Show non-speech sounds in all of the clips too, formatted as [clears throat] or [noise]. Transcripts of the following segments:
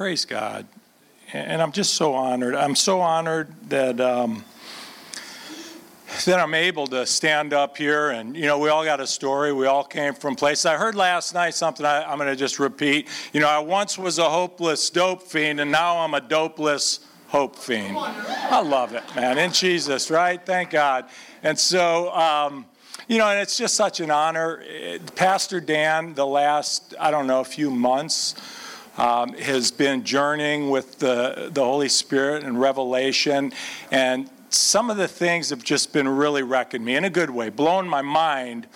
praise God. And I'm just so honored. I'm so honored that. Um, that I'm able to stand up here and, you know, we all got a story. We all came from places. I heard last night something I, am going to just repeat. You know, I once was a hopeless dope fiend and now I'm a dopeless hope fiend. I love it, man. In Jesus, right? Thank God. And so, um, you know, and it's just such an honor. Pastor Dan, the last, I don't know, a few months, um, has been journeying with the, the Holy Spirit and revelation. And some of the things have just been really wrecking me in a good way, blowing my mind.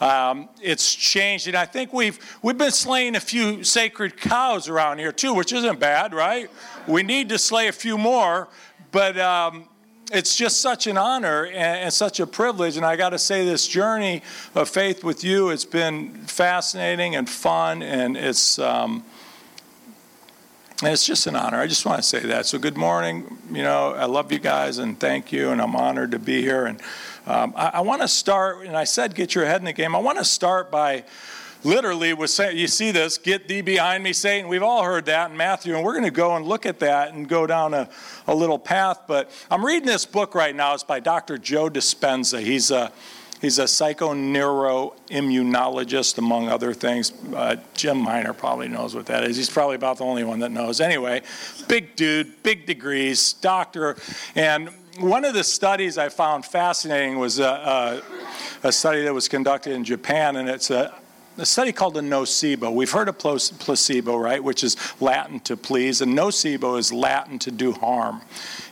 Um, it's changed, and I think we've we've been slaying a few sacred cows around here too, which isn't bad, right? We need to slay a few more, but um, it's just such an honor and, and, such a privilege. And I got to say, this journey of faith with you has been fascinating and fun, and it's. Um, and it's just an honor. I just want to say that. So, good morning. You know, I love you guys and thank you, and I'm honored to be here. And um, I, I want to start, and I said, get your head in the game. I want to start by literally with saying, you see this, get thee behind me, Satan. We've all heard that in Matthew, and we're going to go and look at that and go down a, a little path. But I'm reading this book right now. It's by Dr. Joe Dispenza. He's a He's a psychoneuroimmunologist, among other things. Uh, Jim Miner probably knows what that is. He's probably about the only one that knows. Anyway, big dude, big degrees, doctor. And one of the studies I found fascinating was a, a, a study that was conducted in Japan, and it's a a study called a nocebo. We've heard of placebo, right, which is Latin to please, and nocebo is Latin to do harm.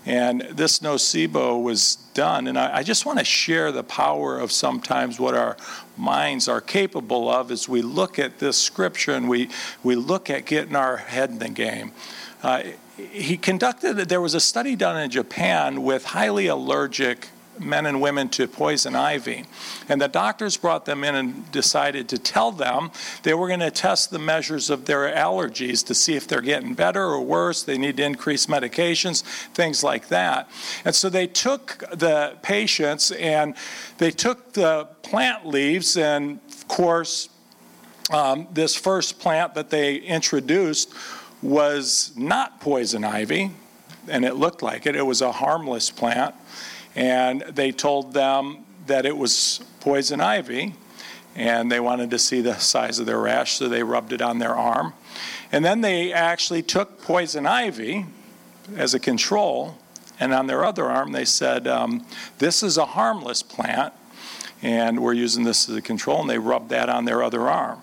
And this nocebo was done, and I, I just want to share the power of sometimes what our minds are capable of as we look at this scripture and we, we look at getting our head in the game. Uh, he conducted, there was a study done in Japan with highly allergic men and women to poison ivy. And the doctors brought them in and decided to tell them they were going to test the measures of their allergies to see if they're getting better or worse. They need to increase medications, things like that. And so they took the patients and they took the plant leaves, and of course, um, this first plant that they introduced was not poison ivy, and it looked like it. It was a harmless plant and they told them that it was poison ivy and they wanted to see the size of their rash, so they rubbed it on their arm. And then they actually took poison ivy as a control, and on their other arm, they said, um, This is a harmless plant, and we're using this as a control, and they rubbed that on their other arm.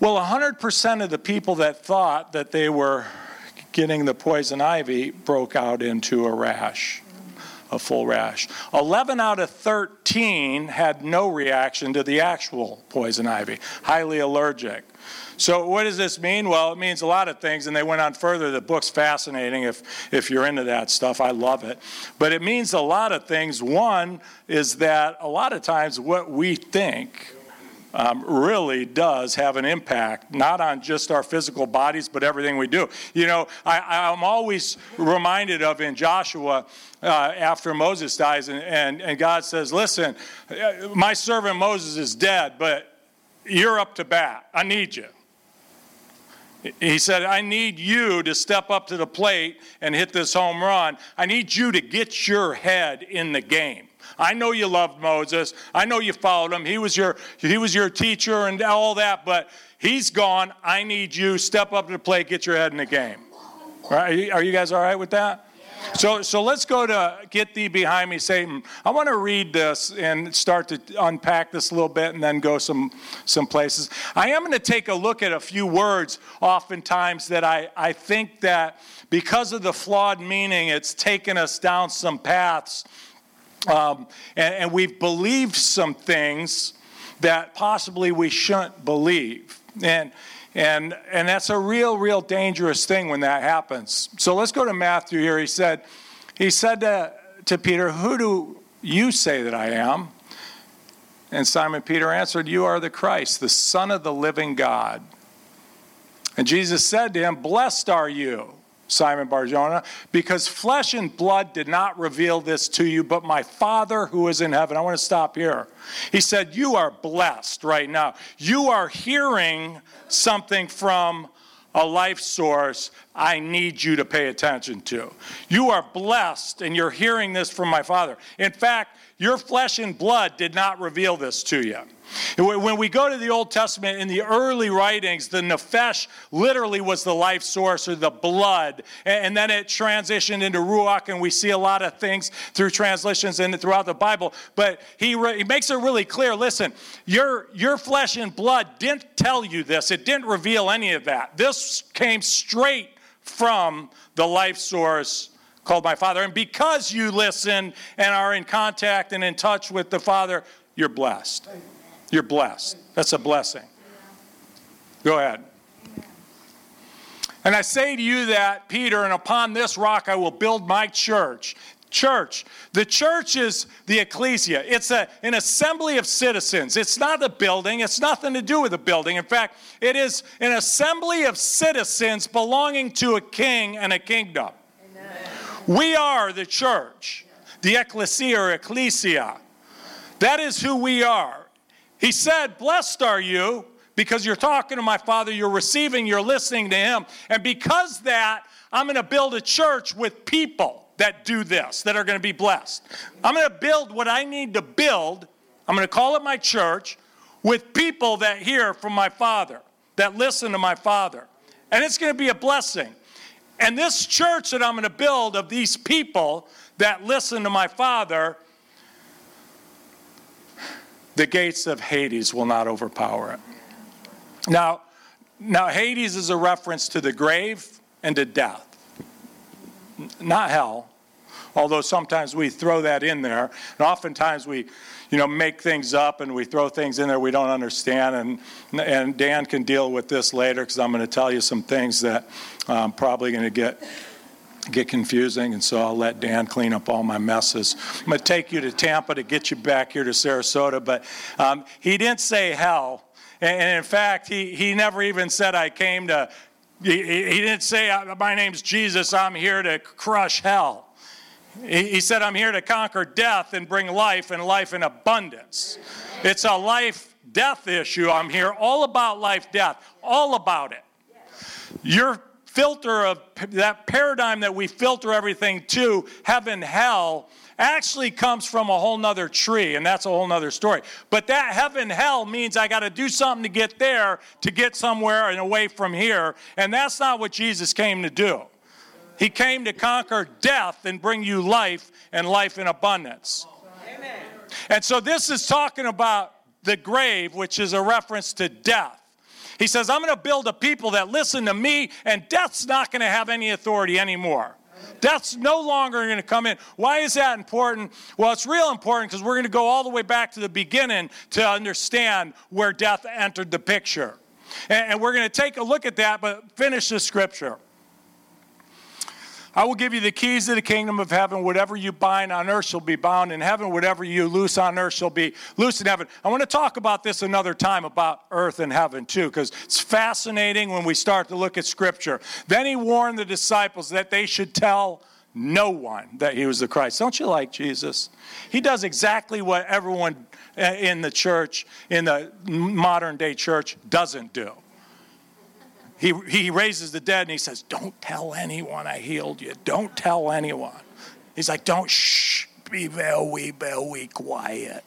Well, 100% of the people that thought that they were getting the poison ivy broke out into a rash a full rash. 11 out of 13 had no reaction to the actual poison ivy, highly allergic. So, what does this mean? Well, it means a lot of things, and they went on further. The book's fascinating if, if you're into that stuff. I love it. But it means a lot of things. One is that a lot of times what we think um, really does have an impact, not on just our physical bodies, but everything we do. You know, I, am always reminded of in Joshua uh, after Moses dies, and, and, and God says, Listen, my servant Moses is dead, but you're up to bat. I need you. He said, I need you to step up to the plate and hit this home run. I need you to get your head in the game. I know you loved Moses. I know you followed him. He was your, he was your teacher and all that, but he's gone. I need you. Step up to the plate, get your head in the game. Right? Are you guys all right with that? So, so let's go to Get Thee Behind Me, Satan. I want to read this and start to unpack this a little bit and then go some, some places. I am going to take a look at a few words oftentimes that I, I think that because of the flawed meaning, it's taken us down some paths um, and, and we've believed some things that possibly we shouldn't believe. And, and, and that's a real, real dangerous thing when that happens. So let's go to Matthew here. He said, he said to, to Peter, Who do you say that I am? And Simon Peter answered, You are the Christ, the Son of the living God. And Jesus said to him, Blessed are you. Simon Barjona, because flesh and blood did not reveal this to you, but my Father who is in heaven. I want to stop here. He said, You are blessed right now. You are hearing something from a life source I need you to pay attention to. You are blessed, and you're hearing this from my Father. In fact, your flesh and blood did not reveal this to you. When we go to the Old Testament, in the early writings, the nephesh literally was the life source or the blood. And then it transitioned into ruach, and we see a lot of things through translations and throughout the Bible. But he, re- he makes it really clear listen, your, your flesh and blood didn't tell you this, it didn't reveal any of that. This came straight from the life source called my Father. And because you listen and are in contact and in touch with the Father, you're blessed. You're blessed. That's a blessing. Go ahead. And I say to you that, Peter, and upon this rock I will build my church. Church. The church is the ecclesia. It's a, an assembly of citizens. It's not a building. It's nothing to do with a building. In fact, it is an assembly of citizens belonging to a king and a kingdom. We are the church, the ecclesia or ecclesia. That is who we are. He said, Blessed are you because you're talking to my Father, you're receiving, you're listening to Him. And because that, I'm going to build a church with people that do this, that are going to be blessed. I'm going to build what I need to build. I'm going to call it my church with people that hear from my Father, that listen to my Father. And it's going to be a blessing. And this church that I'm going to build of these people that listen to my Father, the gates of Hades will not overpower it. Now, now Hades is a reference to the grave and to death, not hell. Although sometimes we throw that in there, and oftentimes we, you know, make things up and we throw things in there we don't understand. And and Dan can deal with this later because I'm going to tell you some things that I'm probably going to get get confusing, and so I'll let Dan clean up all my messes. I'm going to take you to Tampa to get you back here to Sarasota, but um, he didn't say hell. And in fact, he, he never even said, I came to, he, he didn't say, My name's Jesus, I'm here to crush hell. He, he said, I'm here to conquer death and bring life and life in abundance. It's a life death issue. I'm here all about life death, all about it. Your filter of that paradigm that we filter everything to, heaven, hell, actually comes from a whole nother tree, and that's a whole nother story. But that heaven, hell means I got to do something to get there, to get somewhere and away from here. And that's not what Jesus came to do. He came to conquer death and bring you life and life in abundance. Amen. And so this is talking about the grave, which is a reference to death. He says, I'm going to build a people that listen to me, and death's not going to have any authority anymore. Death's no longer going to come in. Why is that important? Well, it's real important because we're going to go all the way back to the beginning to understand where death entered the picture. And, we're going to take a look at that, but finish the scripture. I will give you the keys to the kingdom of heaven. Whatever you bind on earth shall be bound in heaven. Whatever you loose on earth shall be loose in heaven. I want to talk about this another time about earth and heaven too, because it's fascinating when we start to look at scripture. Then he warned the disciples that they should tell no one that he was the Christ. Don't you like Jesus? He does exactly what everyone uh, in the church, in the modern day church, doesn't do. He, he raises the dead and he says, Don't tell anyone I healed you. Don't tell anyone. He's like, Don't shh, be very, very quiet.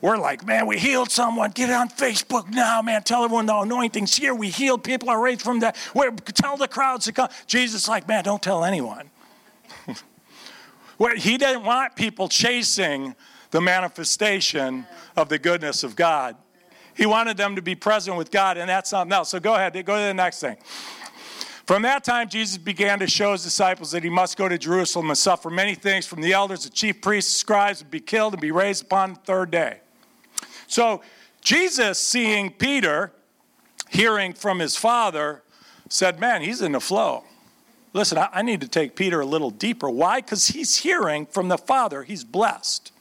We're like, man, we healed someone. Get it on Facebook now, man. Tell everyone the anointing's here. We healed people are raised from that. We're, tell the crowds to come. Jesus like, man, don't tell anyone. [laughs] he didn't want people chasing the manifestation of the goodness of God. He wanted them to be present with God, and that's something else. So go ahead, go to the next thing. From that time, Jesus began to show his disciples that he must go to Jerusalem and suffer many things from the elders, the chief priests, the scribes, and be killed and be raised upon the third day. So, Jesus, seeing Peter, hearing from his father, said, Man, he's in the flow. Listen, I, need to take Peter a little deeper. Why? Because he's hearing from the Father, he's blessed.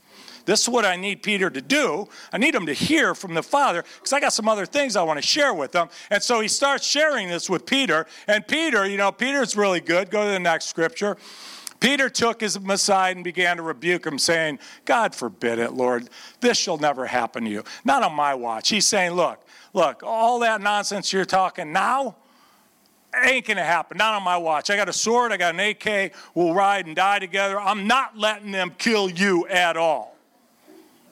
This is what I need Peter to do. I need him to hear from the Father because I got some other things I want to share with them. And so he starts sharing this with Peter. And Peter, you know, Peter's really good. Go to the next scripture. Peter took him aside and began to rebuke him, saying, God forbid it, Lord. This shall never happen to you. Not on my watch. He's saying, Look, look, all that nonsense you're talking now, ain't gonna happen. Not on my watch. I got a sword, I got an AK, we'll ride and die together. I'm not letting them kill you at all.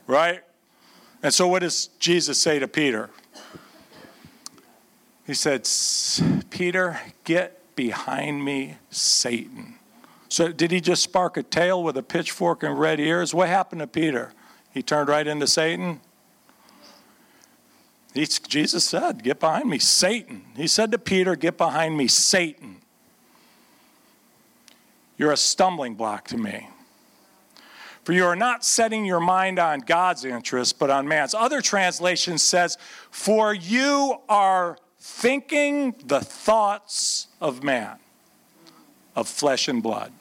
Right? And so, what does Jesus say to Peter? He said, Peter, get behind me, Satan. So, did he just spark a tail with a pitchfork and red ears? What happened to Peter? He turned right into Satan? He, Jesus said, Get behind me, Satan. He said to Peter, Get behind me, Satan. You're a stumbling block to me. For you are not setting your mind on God's interest, but on man's. Other translation says, For you are thinking the thoughts of man, of flesh and blood.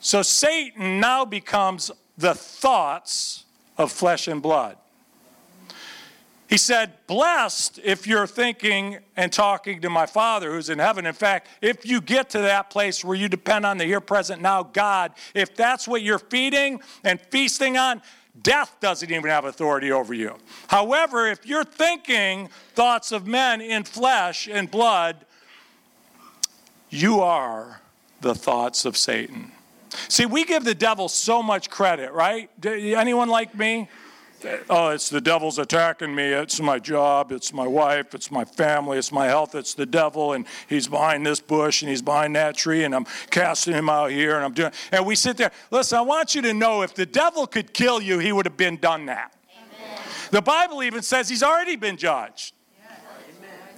So Satan now becomes the thoughts of flesh and blood. He said, Blessed if you're thinking and talking to my Father who's in heaven. In fact, if you get to that place where you depend on the here, present, now God, if that's what you're feeding and feasting on, death doesn't even have authority over you. However, if you're thinking thoughts of men in flesh and blood, you are the thoughts of Satan. See, we give the devil so much credit, right? Anyone like me? Oh, it's the devil's attacking me. It's my job. It's my wife. It's my family. It's my health. It's the devil. And he's behind this bush and he's behind that tree. And I'm casting him out here. And I'm doing. And we sit there. Listen, I want you to know if the devil could kill you, he would have been done that. Amen. The Bible even says he's already been judged.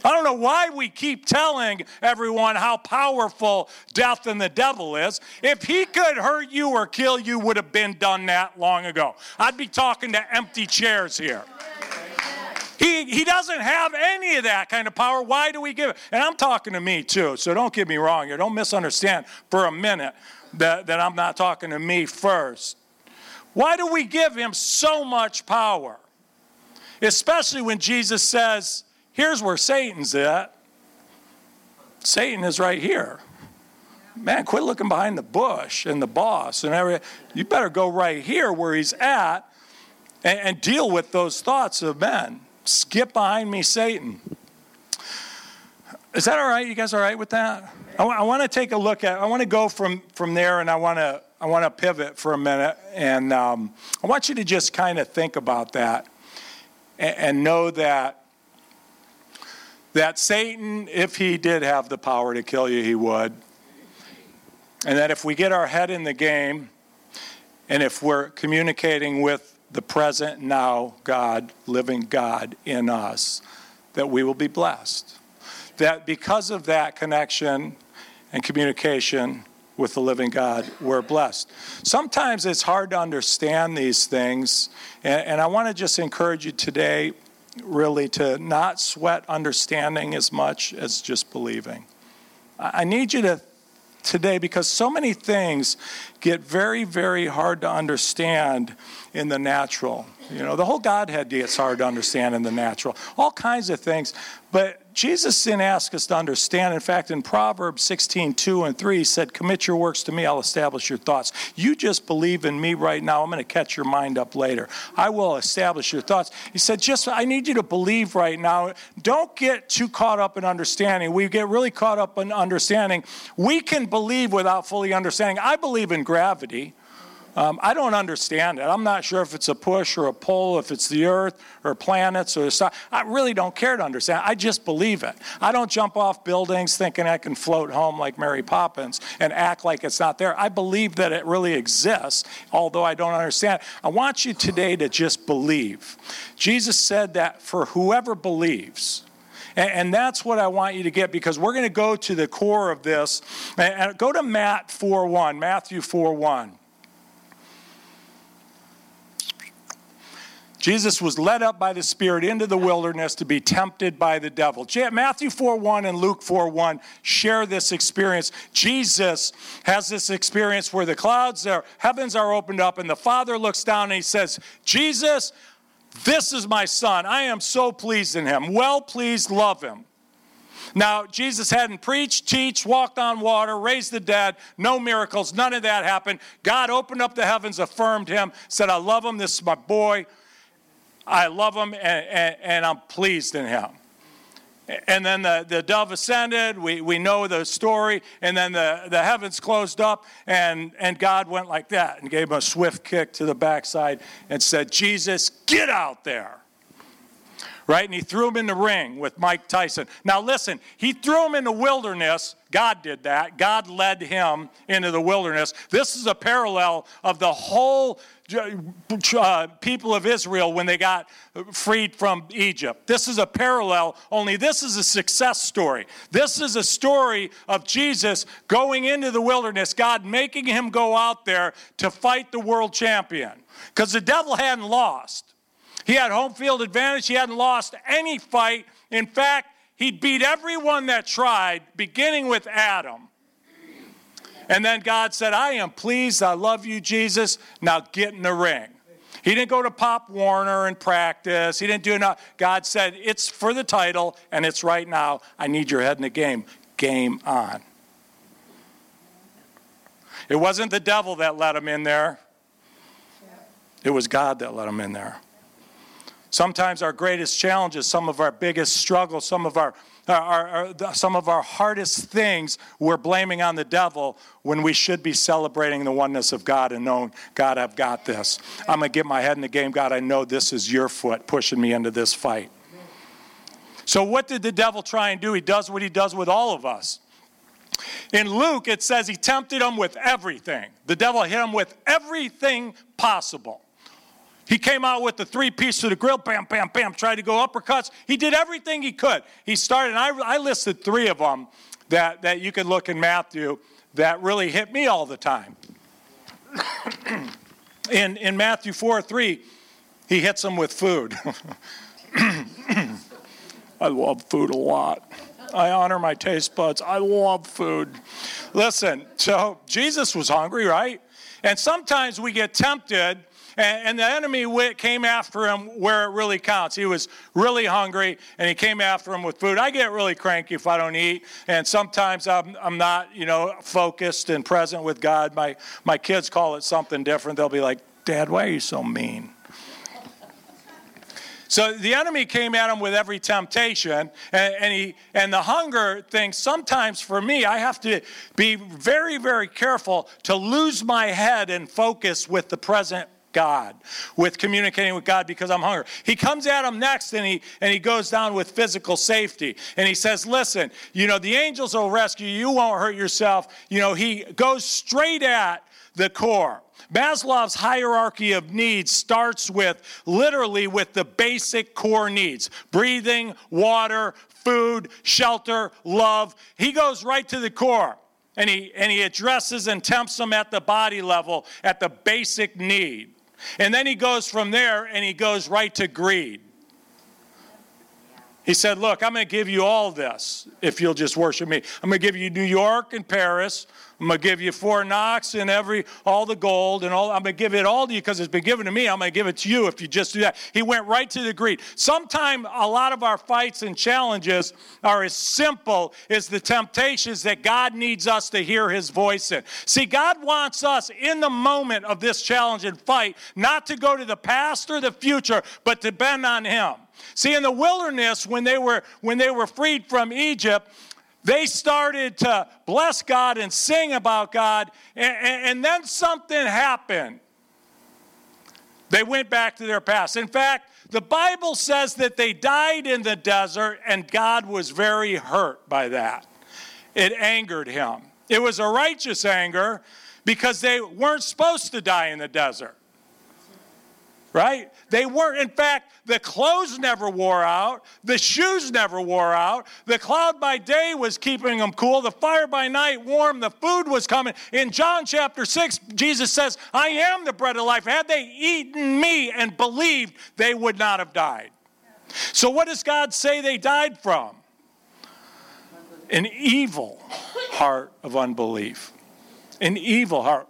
I don't know why we keep telling everyone how powerful death and the devil is. If he could hurt you or kill you, would have been done that long ago. I'd be talking to empty chairs here. He, he doesn't have any of that kind of power. Why do we give it? And I'm talking to me too, so don't get me wrong here. Don't misunderstand for a minute that, that I'm not talking to me first. Why do we give him so much power? Especially when Jesus says, Here's where Satan's at. Satan is right here. Man, quit looking behind the bush and the boss and everything. You better go right here where he's at and, and deal with those thoughts of men. Skip behind me, Satan. Is that all right? You guys all right with that? I, w- I want to take a look at. I want to go from from there, and I want to I want to pivot for a minute, and um, I want you to just kind of think about that, and, and know that that Satan, if he did have the power to kill you, he would. And that if we get our head in the game, and if we're communicating with the present now God, living God in us, that we will be blessed. That because of that connection and communication with the living God, we're blessed. Sometimes it's hard to understand these things, and, and I want to just encourage you today really to not sweat understanding as much as just believing. I need you to today because so many things get very, very hard to understand in the natural. You know, the whole Godhead gets hard to understand in the natural, all kinds of things. But Jesus didn't ask us to understand. In fact, in Proverbs 16, 2 and 3, he said, Commit your works to me, I'll establish your thoughts. You just believe in me right now. I'm going to catch your mind up later. I will establish your thoughts. He said, Just, I need you to believe right now. Don't get too caught up in understanding. We get really caught up in understanding. We can believe without fully understanding. I believe in gravity. Um, I don't understand it. I'm not sure if it's a push or a pull, if it's the earth or planets or sun. I really don't care to understand. I just believe it. I don't jump off buildings thinking I can float home like Mary Poppins and act like it's not there. I believe that it really exists, although I don't understand. I want you today to just believe. Jesus said that for whoever believes, and, that's what I want you to get because we're going to go to the core of this. And go to Matt 4 1, Matthew 4 1. Jesus was led up by the Spirit into the wilderness to be tempted by the devil. Matthew 4 1 and Luke 4 1 share this experience. Jesus has this experience where the clouds are, heavens are opened up, and the Father looks down and he says, Jesus, this is my son. I am so pleased in him. Well pleased, love him. Now, Jesus hadn't preached, teach, walked on water, raised the dead, no miracles, none of that happened. God opened up the heavens, affirmed him, said, I love him, this is my boy. I love him and, and, and I'm pleased in him. And then the, the dove ascended. We, we know the story. And then the, the heavens closed up, and, and God went like that and gave him a swift kick to the backside and said, Jesus, get out there. Right? And he threw him in the ring with Mike Tyson. Now, listen, he threw him in the wilderness. God did that. God led him into the wilderness. This is a parallel of the whole uh, people of Israel when they got freed from Egypt. This is a parallel, only this is a success story. This is a story of Jesus going into the wilderness, God making him go out there to fight the world champion. Because the devil hadn't lost. He had home field advantage, he hadn't lost any fight. In fact, he'd beat everyone that tried, beginning with Adam. And then God said, I am pleased. I love you, Jesus. Now get in the ring. He didn't go to Pop Warner and practice. He didn't do enough. God said, It's for the title, and it's right now. I need your head in the game. Game on. It wasn't the devil that let him in there, it was God that let him in there. Sometimes our greatest challenges, some of our biggest struggles, some of our our, our, some of our hardest things we're blaming on the devil when we should be celebrating the oneness of God and knowing, God, I've got this. I'm going to get my head in the game. God, I know this is your foot pushing me into this fight. So, what did the devil try and do? He does what he does with all of us. In Luke, it says he tempted him with everything. The devil hit him with everything possible. He came out with the three piece of the grill, bam, bam, bam, tried to go uppercuts. He did everything he could. He started, and I, I listed three of them that, that you can look in Matthew that really hit me all the time. [coughs] in, in Matthew 4 3, he hits them with food. [coughs] I love food a lot. I honor my taste buds. I love food. Listen, so Jesus was hungry, right? And sometimes we get tempted and, and the enemy came after him where it really counts. He was really hungry and he came after him with food. I get really cranky if I don't eat. And sometimes I'm, I'm not, you know, focused and present with God. My, my kids call it something different. They'll be like, Dad, why are you so mean? So the enemy came at him with every temptation, and, and, he and the hunger thing. Sometimes for me, I have to be very, very careful to lose my head and focus with the present God, with communicating with God because I'm hungry. He comes at him next and he and he goes down with physical safety. And he says, Listen, you know, the angels will rescue you, you won't hurt yourself. You know, he goes straight at the core. Maslow's hierarchy of needs starts with literally with the basic core needs breathing, water, food, shelter, love. He goes right to the core and he, and he addresses and tempts them at the body level, at the basic need. And then he goes from there and he goes right to greed. He said, Look, I'm going to give you all this if you'll just worship me. I'm going to give you New York and Paris. I'm going to give you Fort Knox and every all the gold and all. I'm going to give it all to you because it's been given to me. I'm going to give it to you if you just do that. He went right to the greed. Sometimes a lot of our fights and challenges are as simple as the temptations that God needs us to hear His voice in. See, God wants us in the moment of this challenge and fight not to go to the past or the future, but to bend on Him. See, in the wilderness, when they were when they were freed from Egypt, they started to bless God and sing about God, and, and, then something happened. They went back to their past. In fact, the Bible says that they died in the desert, and God was very hurt by that. It angered him. It was a righteous anger because they weren't supposed to die in the desert right? They weren't. In fact, the clothes never wore out, the shoes never wore out. The cloud by day was keeping them cool, the fire by night warm, the food was coming. In John chapter 6, Jesus says, I am the bread of life. Had they eaten me and believed, they would not have died. So, what does God say they died from? An evil heart of unbelief. An evil heart.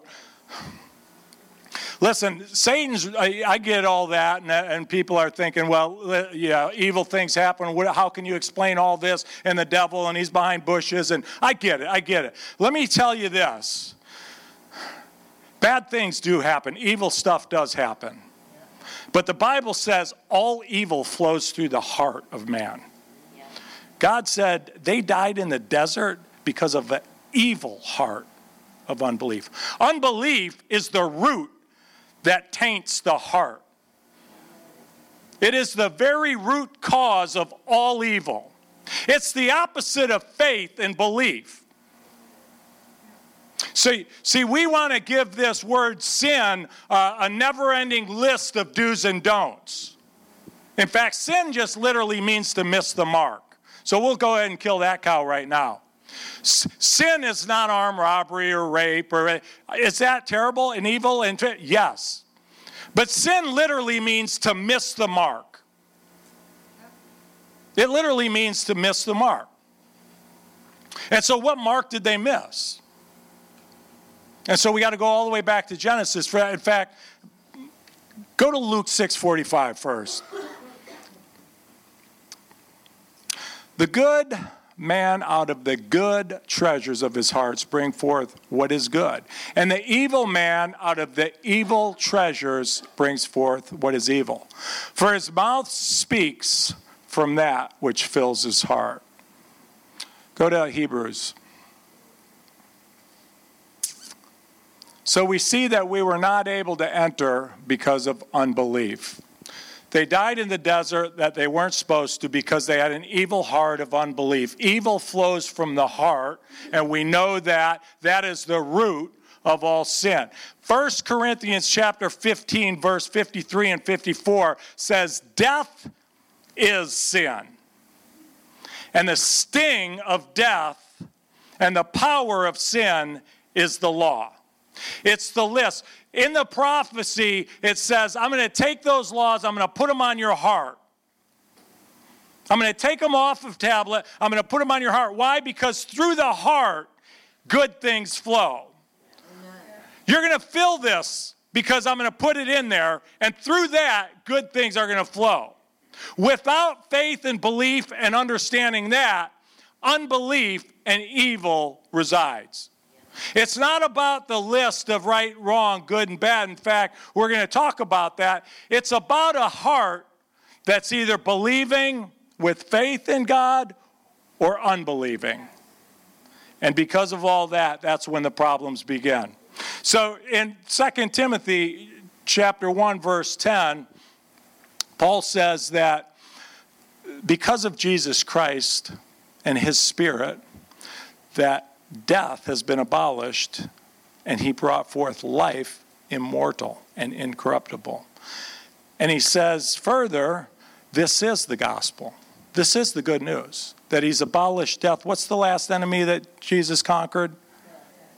Listen, Satan's, I, I get all that, and, and, people are thinking, well, yeah, evil things happen. How can you explain all this? And the devil, and he's behind bushes, and I get it, I get it. Let me tell you this bad things do happen, evil stuff does happen. But the Bible says all evil flows through the heart of man. God said they died in the desert because of an evil heart of unbelief. Unbelief is the root that taints the heart. It is the very root cause of all evil. It's the opposite of faith and belief. See, see, we want to give this word sin uh, a never ending list of do's and don'ts. In fact, sin just literally means to miss the mark. So we'll go ahead and kill that cow right now. Sin is not armed robbery or rape or is that terrible and evil and yes. But sin literally means to miss the mark. It literally means to miss the mark. And so what mark did they miss? And so we got to go all the way back to Genesis. In fact, go to Luke 6:45 first. The good man out of the good treasures of his heart bring forth what is good. And the evil man out of the evil treasures brings forth what is evil. For his mouth speaks from that which fills his heart. Go to Hebrews. So we see that we were not able to enter because of unbelief. They died in the desert that they weren't supposed to because they had an evil heart of unbelief. Evil flows from the heart, and we know that that is the root of all sin. 1 Corinthians chapter 15 verse 53 and 54 says death is sin. And the sting of death and the power of sin is the law. It's the list. In the prophecy, it says, I'm going to take those laws, I'm going to put them on your heart. I'm going to take them off of tablet, I'm going to put them on your heart. Why? Because through the heart, good things flow. You're going to fill this because I'm going to put it in there, and through that, good things are going to flow. Without faith and belief and understanding that, unbelief and evil resides. It's not about the list of right, wrong, good, and bad. In fact, we're going to talk about that. It's about a heart that's either believing with faith in God or unbelieving. And because of all that, that's when the problems begin. So in 2 Timothy chapter 1 verse 10, Paul says that because of Jesus Christ and his spirit that death has been abolished, and he brought forth life immortal and incorruptible. And he says further, this is the gospel. This is the good news that he's abolished death. What's the last enemy that Jesus conquered?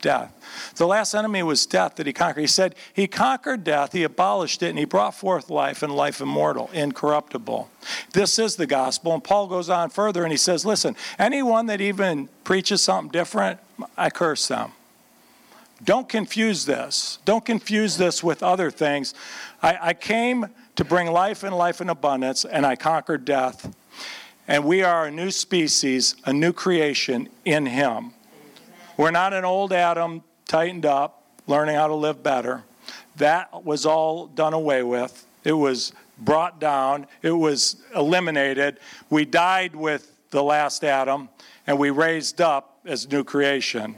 Death. The last enemy was death that he conquered. He said he conquered death, he abolished it, and he brought forth life and life immortal, incorruptible. This is the gospel. And Paul goes on further and he says, Listen, anyone that even preaches something different, I curse them. Don't confuse this. Don't confuse this with other things. I, I came to bring life and life in abundance, and I conquered death. And we are a new species, a new creation in Him. We're not an old Adam tightened up, learning how to live better. That was all done away with. It was brought down, it was eliminated. We died with the last Adam, and we raised up as new creation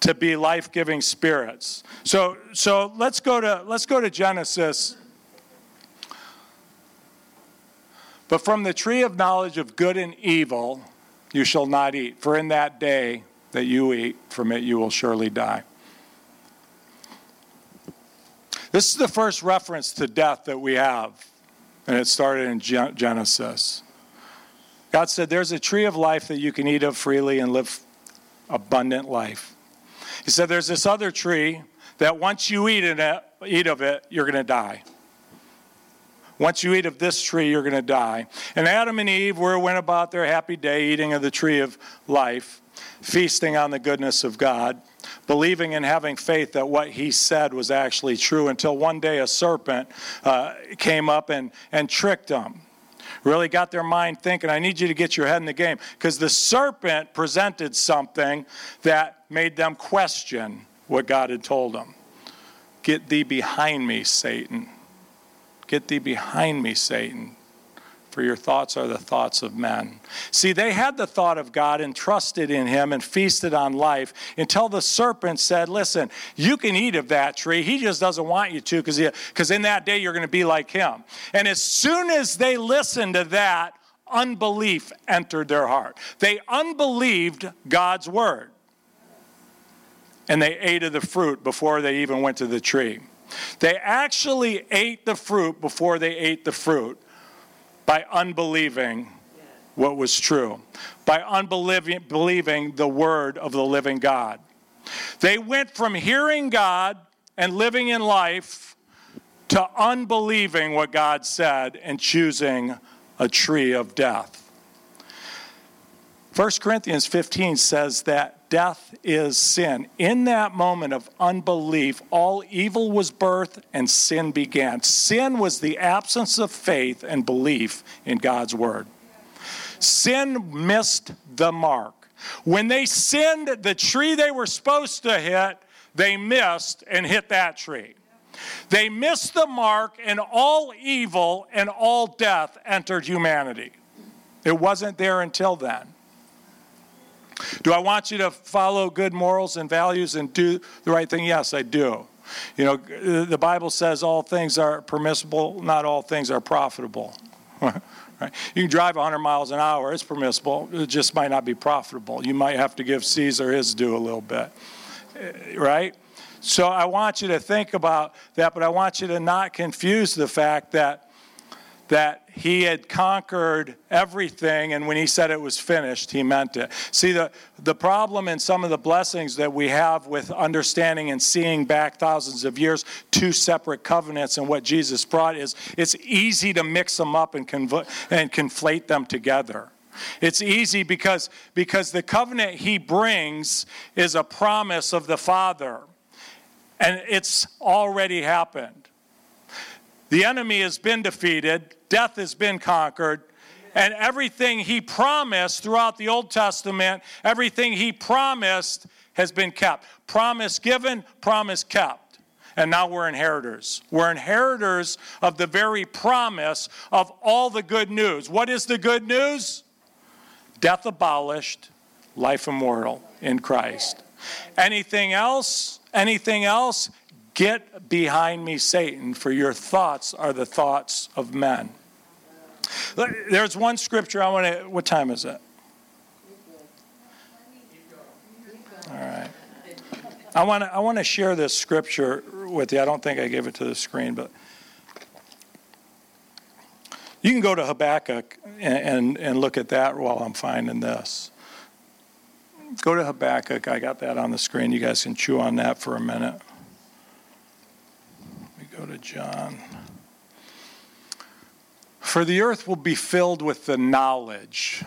to be life-giving spirits. So so let's go to let's go to Genesis. But from the tree of knowledge of good and evil you shall not eat, for in that day that you eat from it you will surely die. This is the first reference to death that we have, and it started in Genesis. God said, There's a tree of life that you can eat of freely and live abundant life. He said, There's this other tree that once you eat, it, eat of it, you're going to die. Once you eat of this tree, you're going to die. And Adam and Eve were, went about their happy day eating of the tree of life, feasting on the goodness of God, believing and having faith that what he said was actually true until one day a serpent uh, came up and, and tricked them really got their mind thinking. I need you to get your head in the game because the serpent presented something that made them question what God had told them. Get thee behind me, Satan. Get thee behind me, Satan. For your thoughts are the thoughts of men. See, they had the thought of God and trusted in Him and feasted on life until the serpent said, Listen, you can eat of that tree. He just doesn't want you to because in that day you're going to be like Him. And as soon as they listened to that, unbelief entered their heart. They unbelieved God's word. And they ate of the fruit before they even went to the tree. They actually ate the fruit before they ate the fruit by unbelieving what was true, by unbelieving believing the word of the living God. They went from hearing God and living in life to unbelieving what God said and choosing a tree of death. 1 Corinthians 15 says that death is sin. In that moment of unbelief, all evil was birthed and sin began. Sin was the absence of faith and belief in God's word. Sin missed the mark. When they sinned, the tree they were supposed to hit, they missed and hit that tree. They missed the mark, and all evil and all death entered humanity. It wasn't there until then. Do I want you to follow good morals and values and do the right thing? Yes, I do. You know, the Bible says all things are permissible, not all things are profitable. [laughs] right? You can drive 100 miles an hour, it's permissible, it just might not be profitable. You might have to give Caesar his due a little bit. Eh, right? So I want you to think about that, but I want you to not confuse the fact that that he had conquered everything, and when he said it was finished, he meant it. See, the, the problem in some of the blessings that we have with understanding and seeing back thousands of years, two separate covenants and what Jesus brought is it's easy to mix them up and, conv- and conflate them together. It's easy because, because the covenant he brings is a promise of the Father, and it's already happened. The enemy has been defeated, death has been conquered, and everything he promised throughout the Old Testament, everything he promised has been kept. Promise given, promise kept. And now we're inheritors. We're inheritors of the very promise of all the good news. What is the good news? Death abolished, life immortal in Christ. Anything else? Anything else? Get behind me, Satan, for your thoughts are the thoughts of men. There's one scripture I want to. What time is it? All right. I want to, I want to share this scripture with you. I don't think I gave it to the screen, but you can go to Habakkuk and, and, and look at that while I'm finding this. Go to Habakkuk. I got that on the screen. You guys can chew on that for a minute We go to John. For the earth will be filled with the knowledge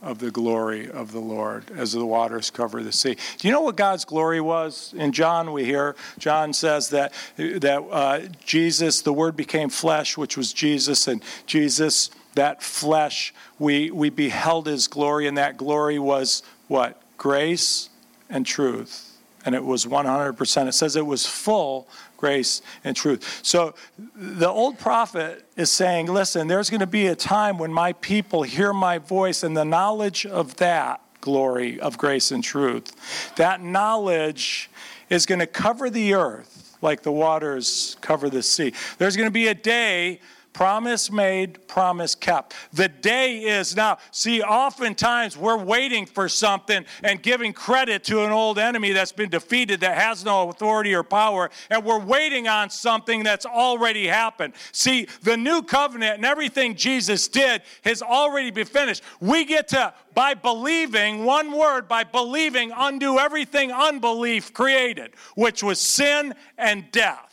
of the glory of the Lord as the waters cover the sea. Do you know what God's glory was? In John, we hear John says that that uh, Jesus, the Word became flesh, which was Jesus, and Jesus, that flesh, we we beheld His glory, and that glory was what grace and truth, and it was 100%. It says it was full grace and truth. So the old prophet is saying, listen, there's going to be a time when my people hear my voice and the knowledge of that glory of grace and truth, that knowledge is going to cover the earth like the waters cover the sea. There's going to be a day Promise made, promise kept. The day is now. See, oftentimes we're waiting for something and giving credit to an old enemy that's been defeated that has no authority or power, and we're waiting on something that's already happened. See, the new covenant and everything Jesus did has already been finished. We get to, by believing, one word, by believing, undo everything unbelief created, which was sin and death.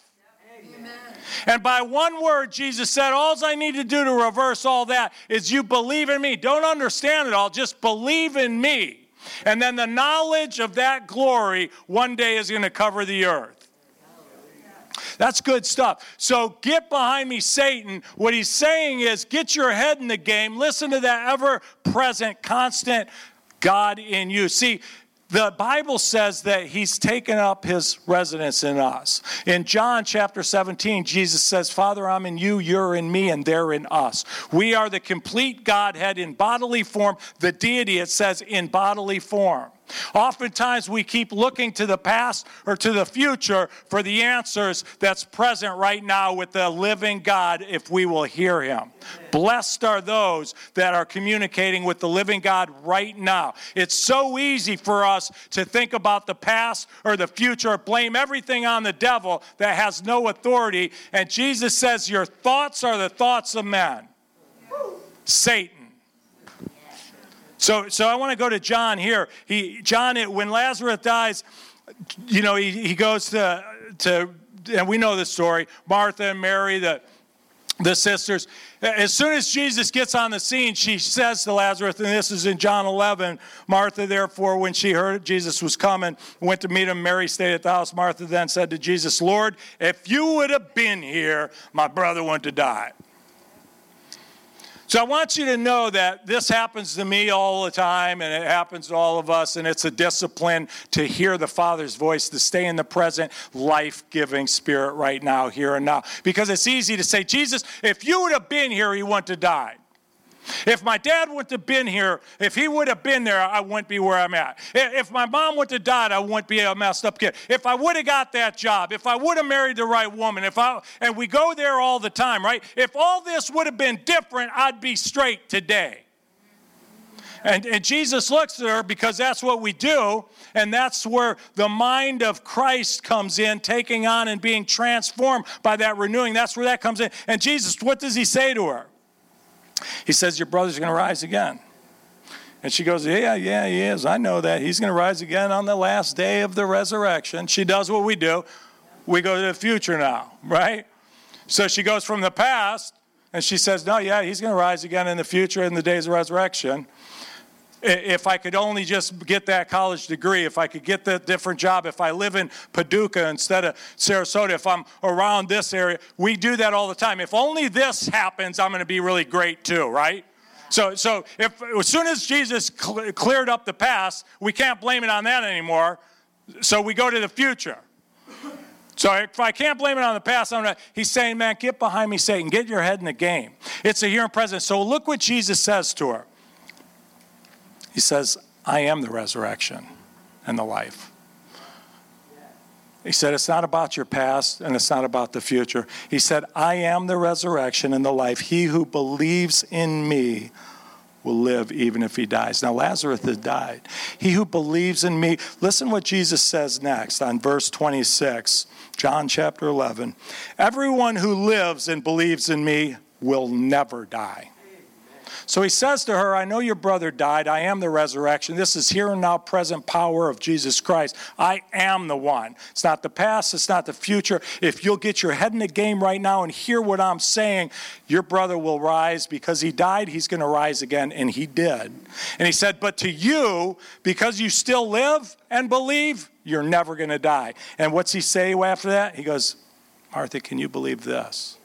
And by one word, Jesus said, All I need to do to reverse all that is you believe in me. Don't understand it all, just believe in me. And then the knowledge of that glory one day is going to cover the earth. That's good stuff. So get behind me, Satan. What he's saying is get your head in the game. Listen to that ever present, constant God in you. See, the Bible says that he's taken up his residence in us. In John chapter 17, Jesus says, Father, I'm in you, you're in me, and they're in us. We are the complete Godhead in bodily form, the deity, it says, in bodily form. Oftentimes, we keep looking to the past or to the future for the answers that's present right now with the living God if we will hear Him. Blessed are those that are communicating with the living God right now. It's so easy for us to think about the past or the future, blame everything on the devil that has no authority. And Jesus says, Your thoughts are the thoughts of men. Satan. So, so I want to go to John here. He, John, when Lazarus dies, you know, he, he goes to, to, and we know the story Martha and Mary, the, the sisters. As soon as Jesus gets on the scene, she says to Lazarus, and this is in John 11 Martha, therefore, when she heard Jesus was coming, went to meet him. Mary stayed at the house. Martha then said to Jesus, Lord, if you would have been here, my brother wouldn't have died. So I want you to know that this happens to me all the time, and it happens to all of us, and it's a discipline to hear the Father's voice, to stay in the present, life giving spirit right now, here and now. Because it's easy to say, Jesus, if you would have been here, he wouldn't have died. If my dad wouldn't have been here, if he would have been there, I wouldn't be where I'm at. If my mom would have died, I wouldn't be a messed up kid. If I would have got that job, if I would have married the right woman, if I and we go there all the time, right? If all this would have been different, I'd be straight today. And, and Jesus looks at her because that's what we do, and that's where the mind of Christ comes in, taking on and being transformed by that renewing. That's where that comes in. And Jesus, what does he say to her? He says, Your brother's going to rise again. And she goes, Yeah, yeah, he is. I know that. He's going to rise again on the last day of the resurrection. She does what we do. We go to the future now, right? So she goes from the past and she says, No, yeah, he's going to rise again in the future in the days of resurrection. If I could only just get that college degree, if I could get that different job, if I live in Paducah instead of Sarasota, if I'm around this area, we do that all the time. If only this happens, I'm going to be really great too, right? So, so if as soon as Jesus cl- cleared up the past, we can't blame it on that anymore. So we go to the future. So if I can't blame it on the past, I'm he's saying, man, get behind me, Satan. Get your head in the game. It's a here and present. So look what Jesus says to her. He says, I am the resurrection and the life. He said, It's not about your past and it's not about the future. He said, I am the resurrection and the life. He who believes in me will live even if he dies. Now, Lazarus had died. He who believes in me, listen what Jesus says next on verse 26, John chapter 11. Everyone who lives and believes in me will never die. So he says to her, I know your brother died. I am the resurrection. This is here and now present power of Jesus Christ. I am the one. It's not the past, it's not the future. If you'll get your head in the game right now and hear what I'm saying, your brother will rise because he died, he's going to rise again. And he did. And he said, But to you, because you still live and believe, you're never going to die. And what's he say after that? He goes, Martha, can you believe this?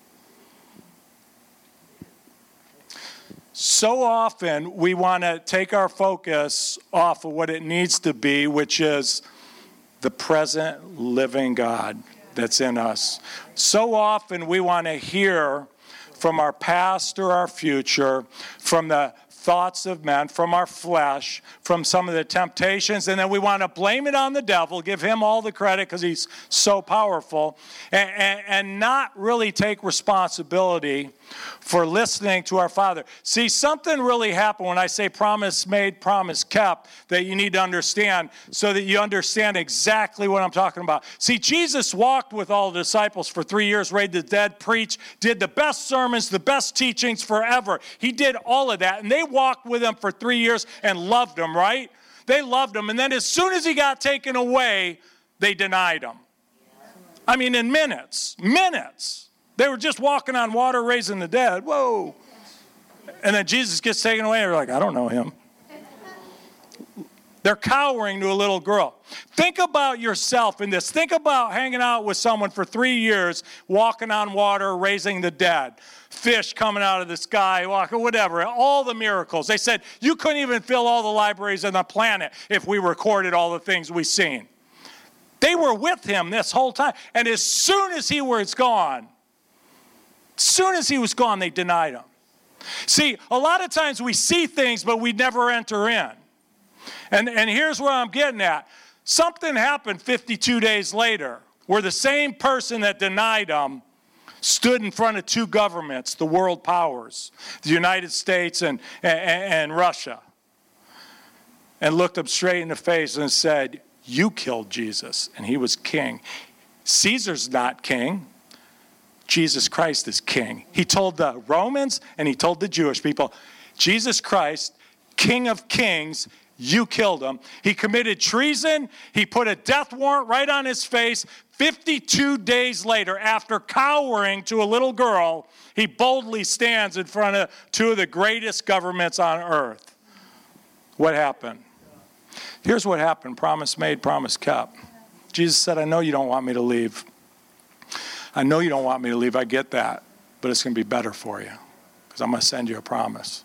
So often we want to take our focus off of what it needs to be, which is the present living God that's in us. So often we want to hear from our past or our future, from the thoughts of men, from our flesh, from some of the temptations, and then we want to blame it on the devil, give him all the credit because he's so powerful, and, and, and, not really take responsibility for listening to our Father. See, something really happened when I say promise made, promise kept, that you need to understand so that you understand exactly what I'm talking about. See, Jesus walked with all the disciples for three years, raised the dead, preached, did the best sermons, the best teachings forever. He did all of that, and they walked with him for three years and loved him, right? They loved him. And then as soon as he got taken away, they denied him. I mean, in minutes, minutes. They were just walking on water, raising the dead. Whoa. And then Jesus gets taken away, and they're like, I don't know him. They're cowering to a little girl. Think about yourself in this. Think about hanging out with someone for three years, walking on water, raising the dead, fish coming out of the sky, walking, whatever, all the miracles. They said you couldn't even fill all the libraries on the planet if we recorded all the things we've seen. They were with him this whole time. And as soon as he was gone, as soon as he was gone, they denied him. See, a lot of times we see things, but we never enter in. And, and here's where I'm getting at something happened 52 days later where the same person that denied him stood in front of two governments, the world powers, the United States and, and, and Russia, and looked them straight in the face and said, You killed Jesus, and he was king. Caesar's not king. Jesus Christ is king. He told the Romans and he told the Jewish people, Jesus Christ, King of kings, you killed him. He committed treason. He put a death warrant right on his face. 52 days later, after cowering to a little girl, he boldly stands in front of two of the greatest governments on earth. What happened? Here's what happened promise made, promise kept. Jesus said, I know you don't want me to leave. I know you don't want me to leave. I get that. But it's going to be better for you because I'm going to send you a promise.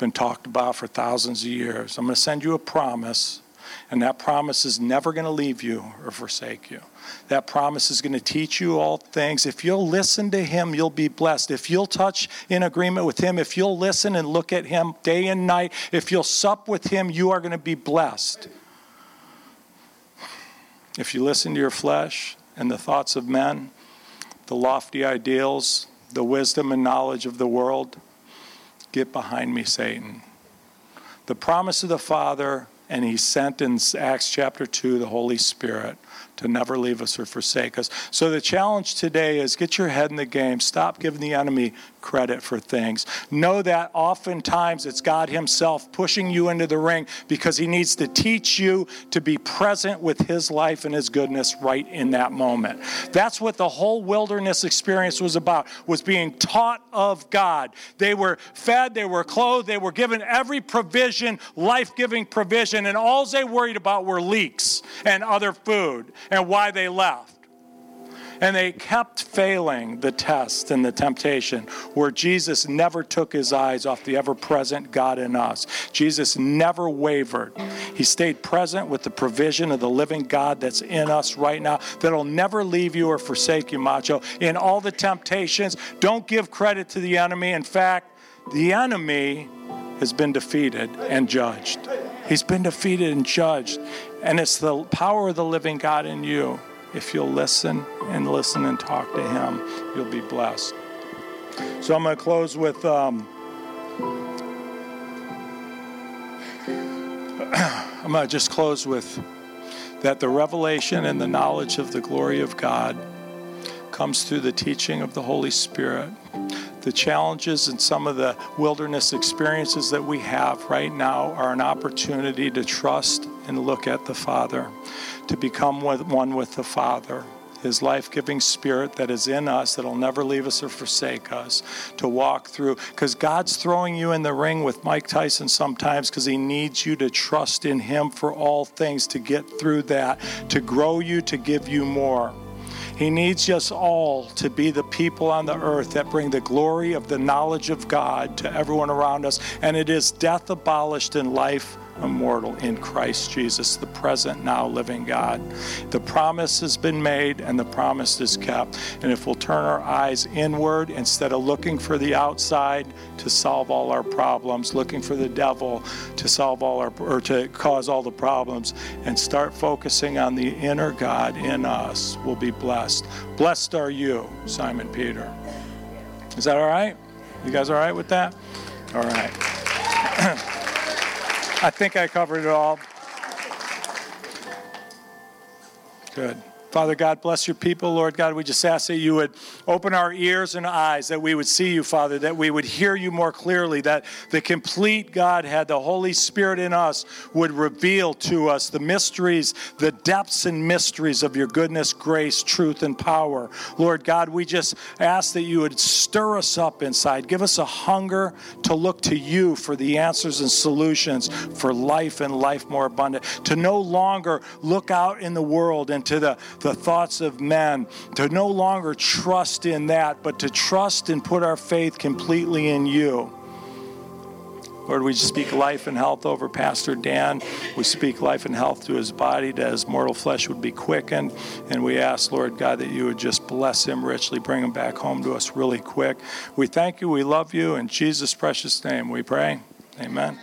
Been talked about for thousands of years. I'm going to send you a promise, and that promise is never going to leave you or forsake you. That promise is going to teach you all things. If you'll listen to Him, you'll be blessed. If you'll touch in agreement with Him, if you'll listen and look at Him day and night, if you'll sup with Him, you are going to be blessed. If you listen to your flesh and the thoughts of men, the lofty ideals, the wisdom and knowledge of the world, get behind me, Satan. The promise of the Father, and He sent in Acts chapter 2 the Holy Spirit to never leave us or forsake us. So the challenge today is get your head in the game. Stop giving the enemy credit for things. Know that oftentimes it's God Himself pushing you into the ring because He needs to teach you to be present with His life and His goodness right in that moment. That's what the whole wilderness experience was about, was being taught of God. They were fed, they were clothed, they were given every provision, life-giving provision, and all they worried about were leeks and other food and why they left. And they kept failing the test and the temptation where Jesus never took his eyes off the ever present God in us. Jesus never wavered. He stayed present with the provision of the living God that's in us right now, that'll never leave you or forsake you, Macho. In all the temptations, don't give credit to the enemy. In fact, the enemy has been defeated and judged. He's been defeated and judged. And it's the power of the living God in you. If you'll listen and listen and talk to Him, you'll be blessed. So I'm going to close with. Um, [clears throat] I'm going to just close with that the revelation and the knowledge of the glory of God comes through the teaching of the Holy Spirit the challenges and some of the wilderness experiences that we have right now are an opportunity to trust and look at the Father, to become one with the Father. His life giving spirit that is in us, that'll never leave us or forsake us, to walk through. Because God's throwing you in the ring with Mike Tyson sometimes because He needs you to trust in Him for all things to get through that, to grow you, to give you more. He needs us all to be the people on the earth that bring the glory of the knowledge of God to everyone around us. And it is death abolished and life immortal in Christ Jesus, the present, now living God. The promise has been made and the promise is kept. And if we'll turn our eyes inward instead of looking for the outside to solve all our problems, looking for the devil to solve all our or to cause all the problems, and start focusing on the inner God in us, we'll be blessed. Blessed are you, Simon Peter. Is that all right? You guys all right with that? All right. I think I covered it all. Good. Father God, bless your people. Lord God, we just ask that you would open our ears and eyes, that we would see you, Father, that we would hear you more clearly, that the complete Godhead, the Holy Spirit in us, would reveal to us the mysteries, the depths and mysteries of your goodness, grace, truth, and power. Lord God, we just ask that you would stir us up inside. Give us a hunger to look to you for the answers and solutions for life and life more abundant. To no longer look out in the world and to the the thoughts of men, to no longer trust in that, but to trust and put our faith completely in you. Lord, we speak life and health over Pastor Dan. We speak life and health to his body, that his mortal flesh would be quickened. And we ask, Lord God, that you would just bless him richly, bring him back home to us really quick. We thank you. We love you. In Jesus' precious name, we pray. Amen.